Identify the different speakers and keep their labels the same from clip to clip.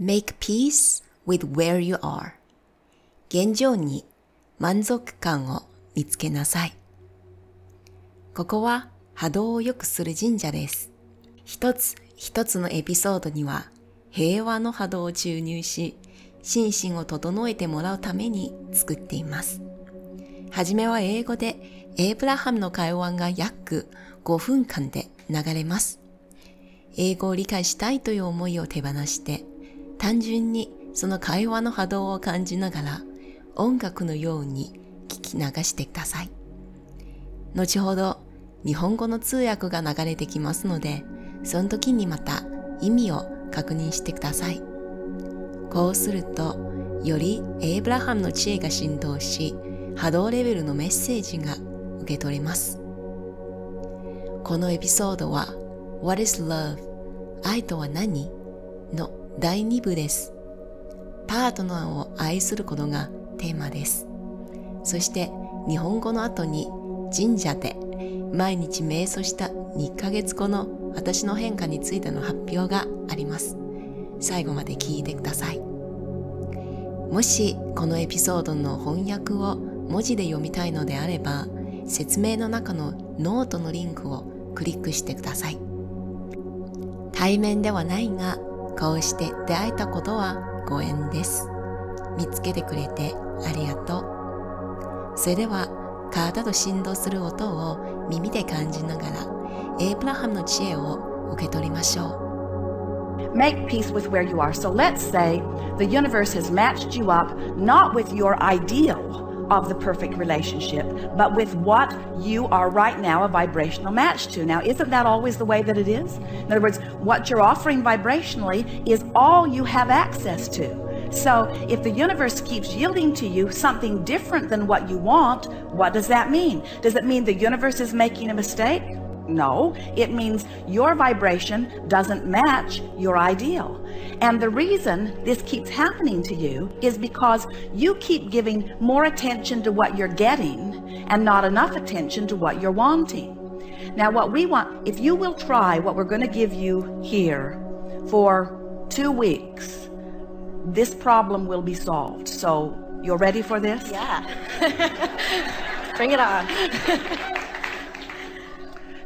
Speaker 1: Make peace with where you are. 現状に満足感を見つけなさい。ここは波動を良くする神社です。一つ一つのエピソードには平和の波動を注入し、心身を整えてもらうために作っています。はじめは英語でエイブラハムの会話が約5分間で流れます。英語を理解したいという思いを手放して、単純にその会話の波動を感じながら音楽のように聞き流してください。後ほど日本語の通訳が流れてきますので、その時にまた意味を確認してください。こうすると、よりエイブラハムの知恵が振動し、波動レベルのメッセージが受け取れます。このエピソードは What is Love? 愛とは何?の第2部です。パートナーを愛することがテーマです。そして日本語の後に神社で毎日瞑想した2ヶ月後の私の変化についての発表があります。最後まで聞いてください。もしこのエピソードの翻訳を文字で読みたいのであれば説明の中のノートのリンクをクリックしてください。対面ではないが、こうして出会えたことはご縁です。見つけてくれてありがとう。それでは、体と振動する音を耳で感じながら、エイブラハムの知恵を受け取りましょう。
Speaker 2: Make peace with where you are. So let's say the universe has matched you up not with your ideal of the perfect relationship, but with what you are right now a vibrational match to. Now, isn't that always the way that it is? In other words, what you're offering vibrationally is all you have access to. So, if the universe keeps yielding to you something different than what you want, what does that mean? Does it mean the universe is making a mistake? No, it means your vibration doesn't match your ideal. And the reason this keeps happening to you is because you keep giving more attention to what you're getting and not enough attention to what you're wanting. Now, what we want, if you will try what we're going to give you here for two weeks, this problem will be solved. So, you're ready for this?
Speaker 3: Yeah. Bring it on.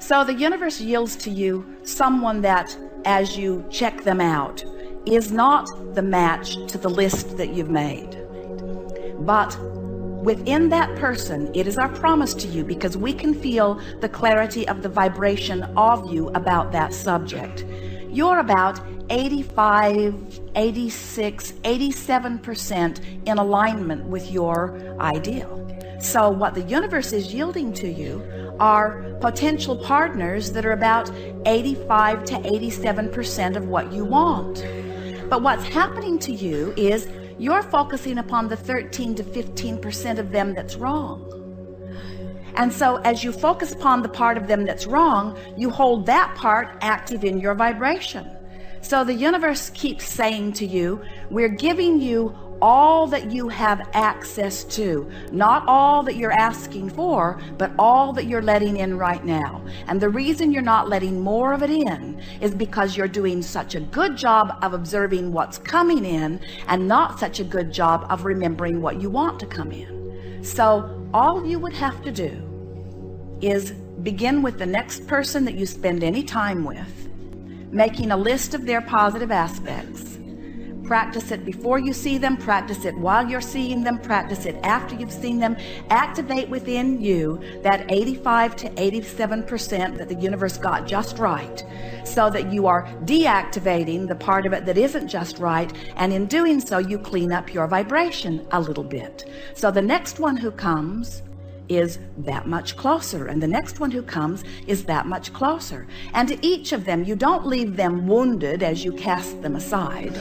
Speaker 2: So the universe yields to you someone that, as you check them out, is not the match to the list that you've made. But within that person, it is our promise to you because we can feel the clarity of the vibration of you about that subject. You're about 85, 86, 87% in alignment with your ideal. So, what the universe is yielding to you are potential partners that are about 85 to 87% of what you want. But what's happening to you is you're focusing upon the 13 to 15% of them that's wrong. And so, as you focus upon the part of them that's wrong, you hold that part active in your vibration. So, the universe keeps saying to you, We're giving you all that you have access to. Not all that you're asking for, but all that you're letting in right now. And the reason you're not letting more of it in is because you're doing such a good job of observing what's coming in and not such a good job of remembering what you want to come in. So all you would have to do is begin with the next person that you spend any time with, making a list of their positive aspects Practice it before you see them, practice it while you're seeing them, practice it after you've seen them. Activate within you that 85 to 87% that the universe got just right so that you are deactivating the part of it that isn't just right. And in doing so, you clean up your vibration a little bit. So the next one who comes is that much closer. And the next one who comes is that much closer. And to each of them, you don't leave them wounded as you cast them aside.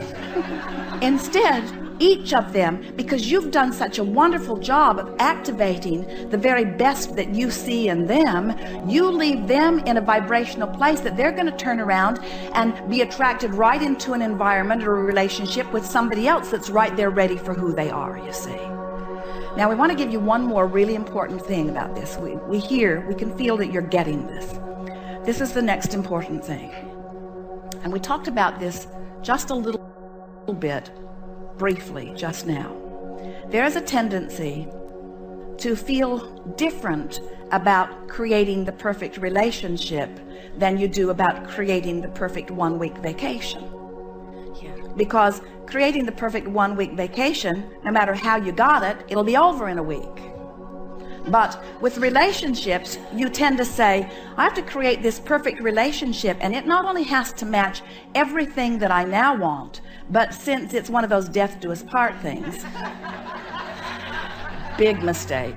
Speaker 2: Instead, each of them, because you've done such a wonderful job of activating the very best that you see in them, you leave them in a vibrational place that they're going to turn around and be attracted right into an environment or a relationship with somebody else that's right there ready for who they are, you see. Now, we want to give you one more really important thing about this. We, we hear, we can feel that you're getting this. This is the next important thing. And we talked about this just a little bit briefly just now. There's a tendency to feel different about creating the perfect relationship than you do about creating the perfect one week vacation. Because creating the perfect one week vacation, no matter how you got it, it'll be over in a week. But with relationships, you tend to say, I have to create this perfect relationship, and it not only has to match everything that I now want, but since it's one of those death do us part things, big mistake.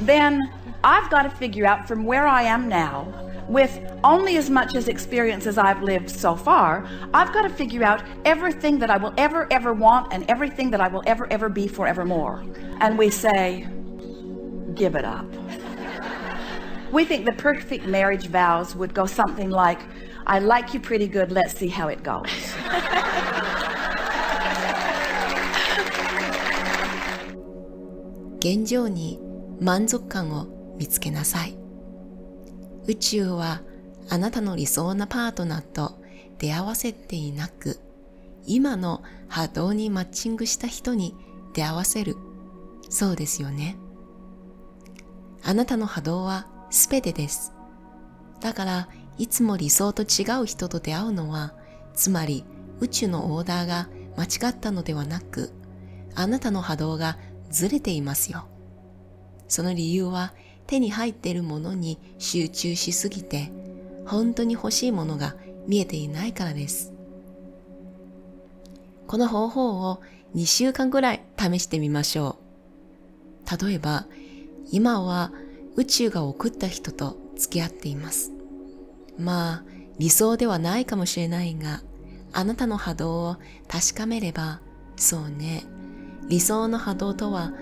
Speaker 2: Then I've got to figure out from where I am now, with only as much as experience as I've lived so far, I've got to figure out everything that I will ever, ever want and everything that I will ever, ever be forevermore. And we say, give it up. We think the perfect marriage vows would go something like, I like you pretty good, let's see how it goes.
Speaker 1: 現状に満足感を見つけなさい。 宇宙はあなたの理想なパートナーと出会わせていなく、今の波動にマッチングした人に出会わせる。そうですよね。あなたの波動はすべてです。だから、いつも理想と違う人と出会うのは、つまり宇宙のオーダーが間違ったのではなく、あなたの波動がずれていますよ。その理由は手に入っているものに集中しすぎて、本当に欲しいものが見えていないからです。この方法を2週間ぐらい試してみましょう。例えば、今は宇宙が送った人と付き合っています。まあ、理想ではないかもしれないが、あなたの波動を確かめれば、そうね、理想の波動とは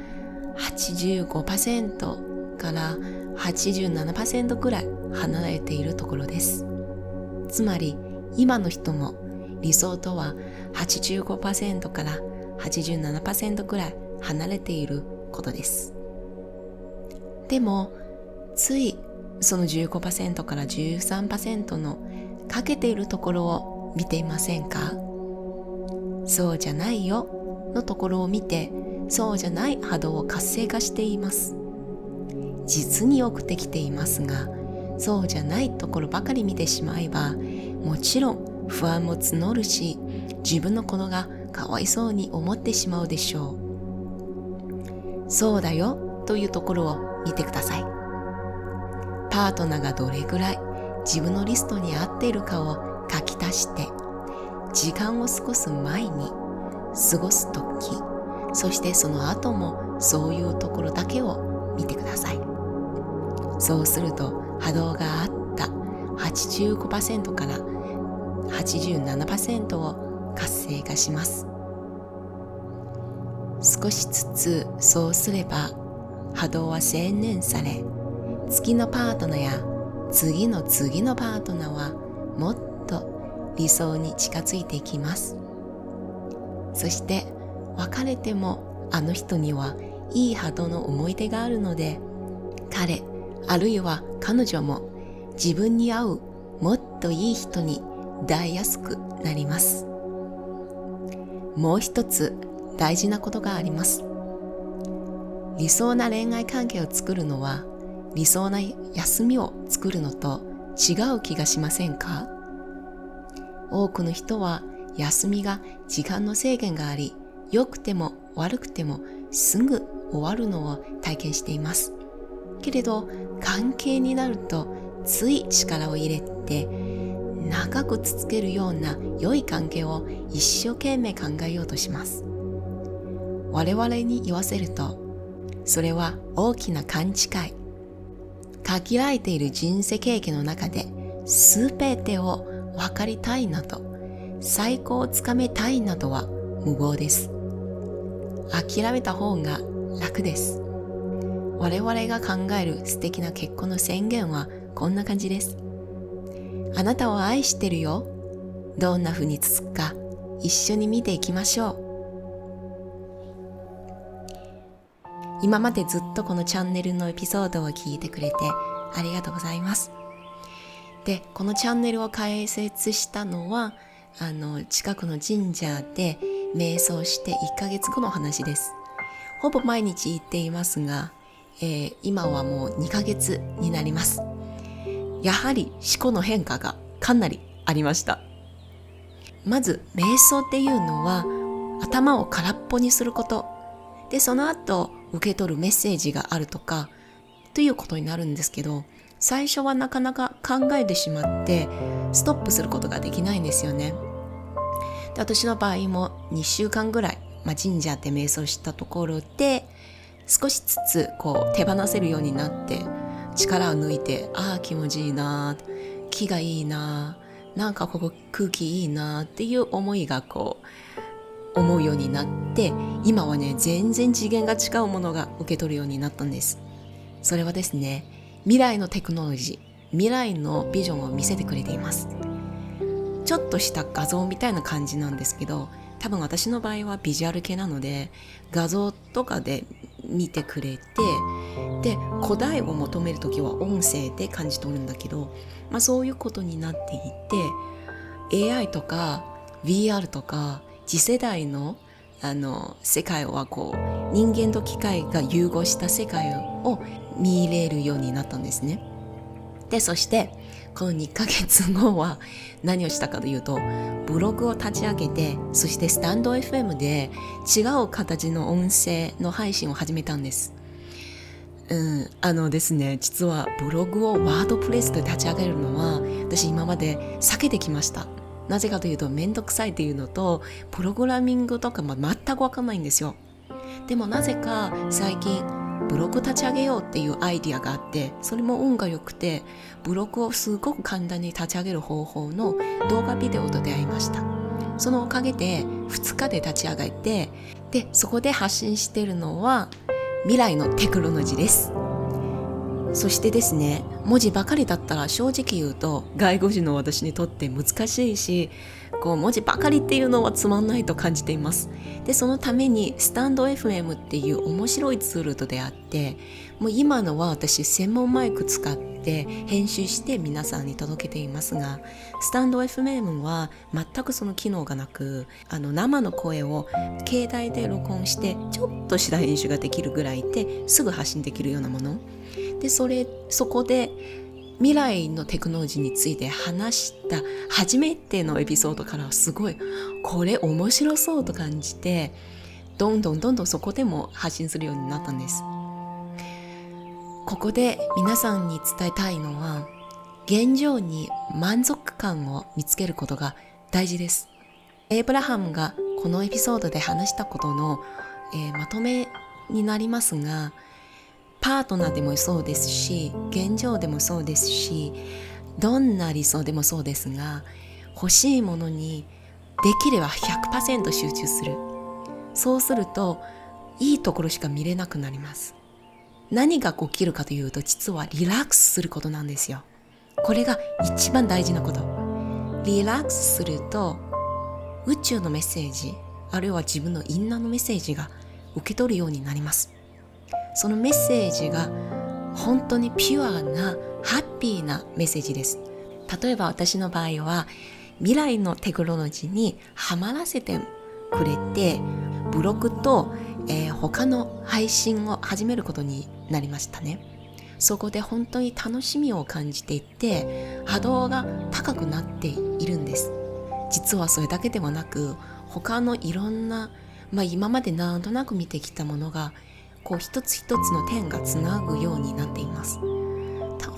Speaker 1: 85%から87%くらい離れているところです。つまり、今の人も理想とは85%から87%くらい離れていることです。でも、ついその15%から13%のかけているところを見ていませんか？そうじゃないよのところを見て、そうじゃない波動を活性化しています。実によくできていますが、そうじゃないところばかり見てしまえば、もちろん不安も募るし、自分のことがかわいそうに思ってしまうでしょう。そうだよというところを見てください。パートナーがどれぐらい自分のリストに合っているかを書き足して、時間を過ごす前に過ごすとき、そしてその後もそういうところだけを見てください。そうすると波動があった85%から87%を活性化します。少しずつそうすれば波動は洗練され、次のパートナーや次の次のパートナーはもっと理想に近づいていきます。そして別れてもあの人にはいい波動の思い出があるので彼あるいは彼女も自分に合うもっといい人に出会いやすくなります。もう一つ大事なことがあります。理想な恋愛関係を作るのは理想な休みを作るのと違う気がしませんか？多くの人は休みが時間の制限があり良くても悪くてもすぐ終わるのを体験しています。けれど関係になるとつい力を入れて長く続けるような良い関係を一生懸命考えようとします。我々に言わせるとそれは大きな勘違い。限られている人生経験の中で全てを分かりたいなど最高をつかめたいなどは無謀です。諦めた方が楽です。我々が考える素敵な結婚の宣言はこんな感じです。あなたを愛してるよ。どんな風に続くか一緒に見ていきましょう。今までずっとこのチャンネルのエピソードを聞いてくれてありがとうございます。で、このチャンネルを開設したのはあの、近くの神社で瞑想して1ヶ月後の話です。ほぼ毎日行っていますが、えー、今はもう2ヶ月になります。やはり思考の変化がかなりありました。まず、瞑想っていうのは頭を空っぽにすること。で、その後受け取るメッセージがあるとか、ということになるんですけど、最初はなかなか考えてしまってストップすることができないんですよね。で私の場合も2週間ぐらい、まあ、神社で瞑想したところで少しずつこう手放せるようになって力を抜いてああ気持ちいいな気がいいななんかここ空気いいなっていう思いがこう思うようになって今はね全然次元が違うものが受け取るようになったんです。それはですね未来のテクノロジー未来のビジョンを見せてくれています。ちょっとした画像みたいな感じなんですけど多分私の場合はビジュアル系なので画像とかで見てくれてで答えを求める時は音声で感じ取るんだけど、まあ、そういうことになっていて AI とか VR とか次世代のあの世界はこう人間と機械が融合した世界を見れるようになったんですね。でそしてこの2ヶ月後は何をしたかというとブログを立ち上げてそしてスタンド FM で違う形の音声の配信を始めたんです。うん、あのですね実はブログをワードプレスで立ち上げるのは私今まで避けてきましたなぜかというとめんどくさいというのとプログラミングとかも全くわかんないんですよでもなぜか最近ブログ立ち上げようっていうアイディアがあってそれも運が良くてブログをすごく簡単に立ち上げる方法の動画ビデオと出会いました。そのおかげで2日で立ち上がってでそこで発信してるのは未来のテクノロジーです。そしてですね文字ばかりだったら正直言うと外国人の私にとって難しいしこう文字ばかりっていうのはつまんないと感じています。でそのためにスタンド FM っていう面白いツールと出会ってもう今のは私専門マイク使って編集して皆さんに届けていますがスタンド FM は全くその機能がなくあの生の声を携帯で録音してちょっとした編集ができるぐらいですぐ発信できるようなもの。でそれそこで未来のテクノロジーについて話した初めてのエピソードからすごいこれ面白そうと感じてどんどんどんどんそこでも発信するようになったんです。ここで皆さんに伝えたいのは現状に満足感を見つけることが大事です。エイブラハムがこのエピソードで話したことの、えー、まとめになりますがパートナーでもそうですし現状でもそうですしどんな理想でもそうですが欲しいものにできれば100%集中する。そうするといいところしか見れなくなります。何が起きるかというと実はリラックスすることなんですよ。これが一番大事なこと。リラックスすると宇宙のメッセージあるいは自分のインナーのメッセージが受け取るようになります。そのメッセージが本当にピュアなハッピーなメッセージです。例えば私の場合は未来のテクノロジーにハマらせてくれてブログと、えー、他の配信を始めることになりましたね。そこで本当に楽しみを感じていて波動が高くなっているんです。実はそれだけではなく他のいろんな、まあ、今までなんとなく見てきたものがこう一つ一つの点がつなぐようになっています。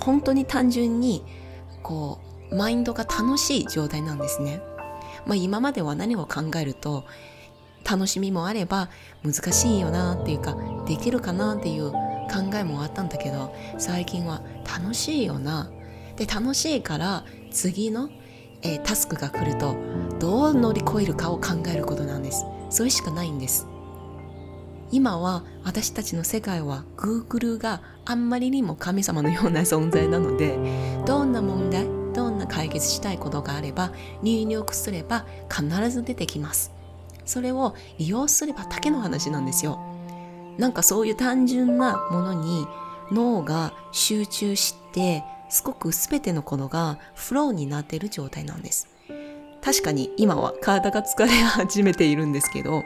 Speaker 1: 本当に単純にこうマインドが楽しい状態なんですね、まあ、今までは何を考えると楽しみもあれば難しいよなっていうかできるかなっていう考えもあったんだけど最近は楽しいよな。で楽しいから次の、えー、タスクが来るとどう乗り越えるかを考えることなんです。それしかないんです。今は私たちの世界は Google があんまりにも神様のような存在なのでどんな問題どんな解決したいことがあれば入力すれば必ず出てきます。それを利用すればだけの話なんですよ。なんかそういう単純なものに脳が集中してすごく全てのことがフローになっている状態なんです。確かに今は体が疲れ始めているんですけど、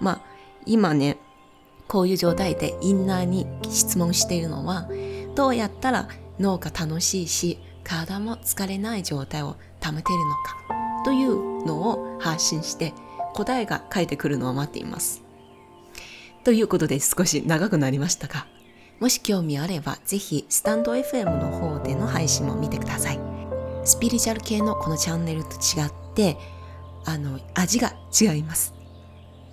Speaker 1: まあ今ね、こういう状態でインナーに質問しているのは、どうやったら脳が楽しいし、体も疲れない状態を保てるのかというのを発信して答えが返ってくるのを待っています。ということで少し長くなりましたが、もし興味あればぜひスタンド FM の方での配信も見てください。スピリチュアル系のこのチャンネルと違って、あの、味が違います。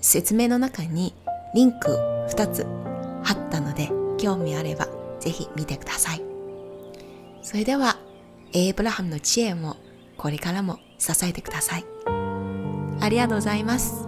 Speaker 1: 説明の中にリンク2つ貼ったので、興味あればぜひ見てください。それでは、エイブラハムの知恵もこれからも支えてください。ありがとうございます。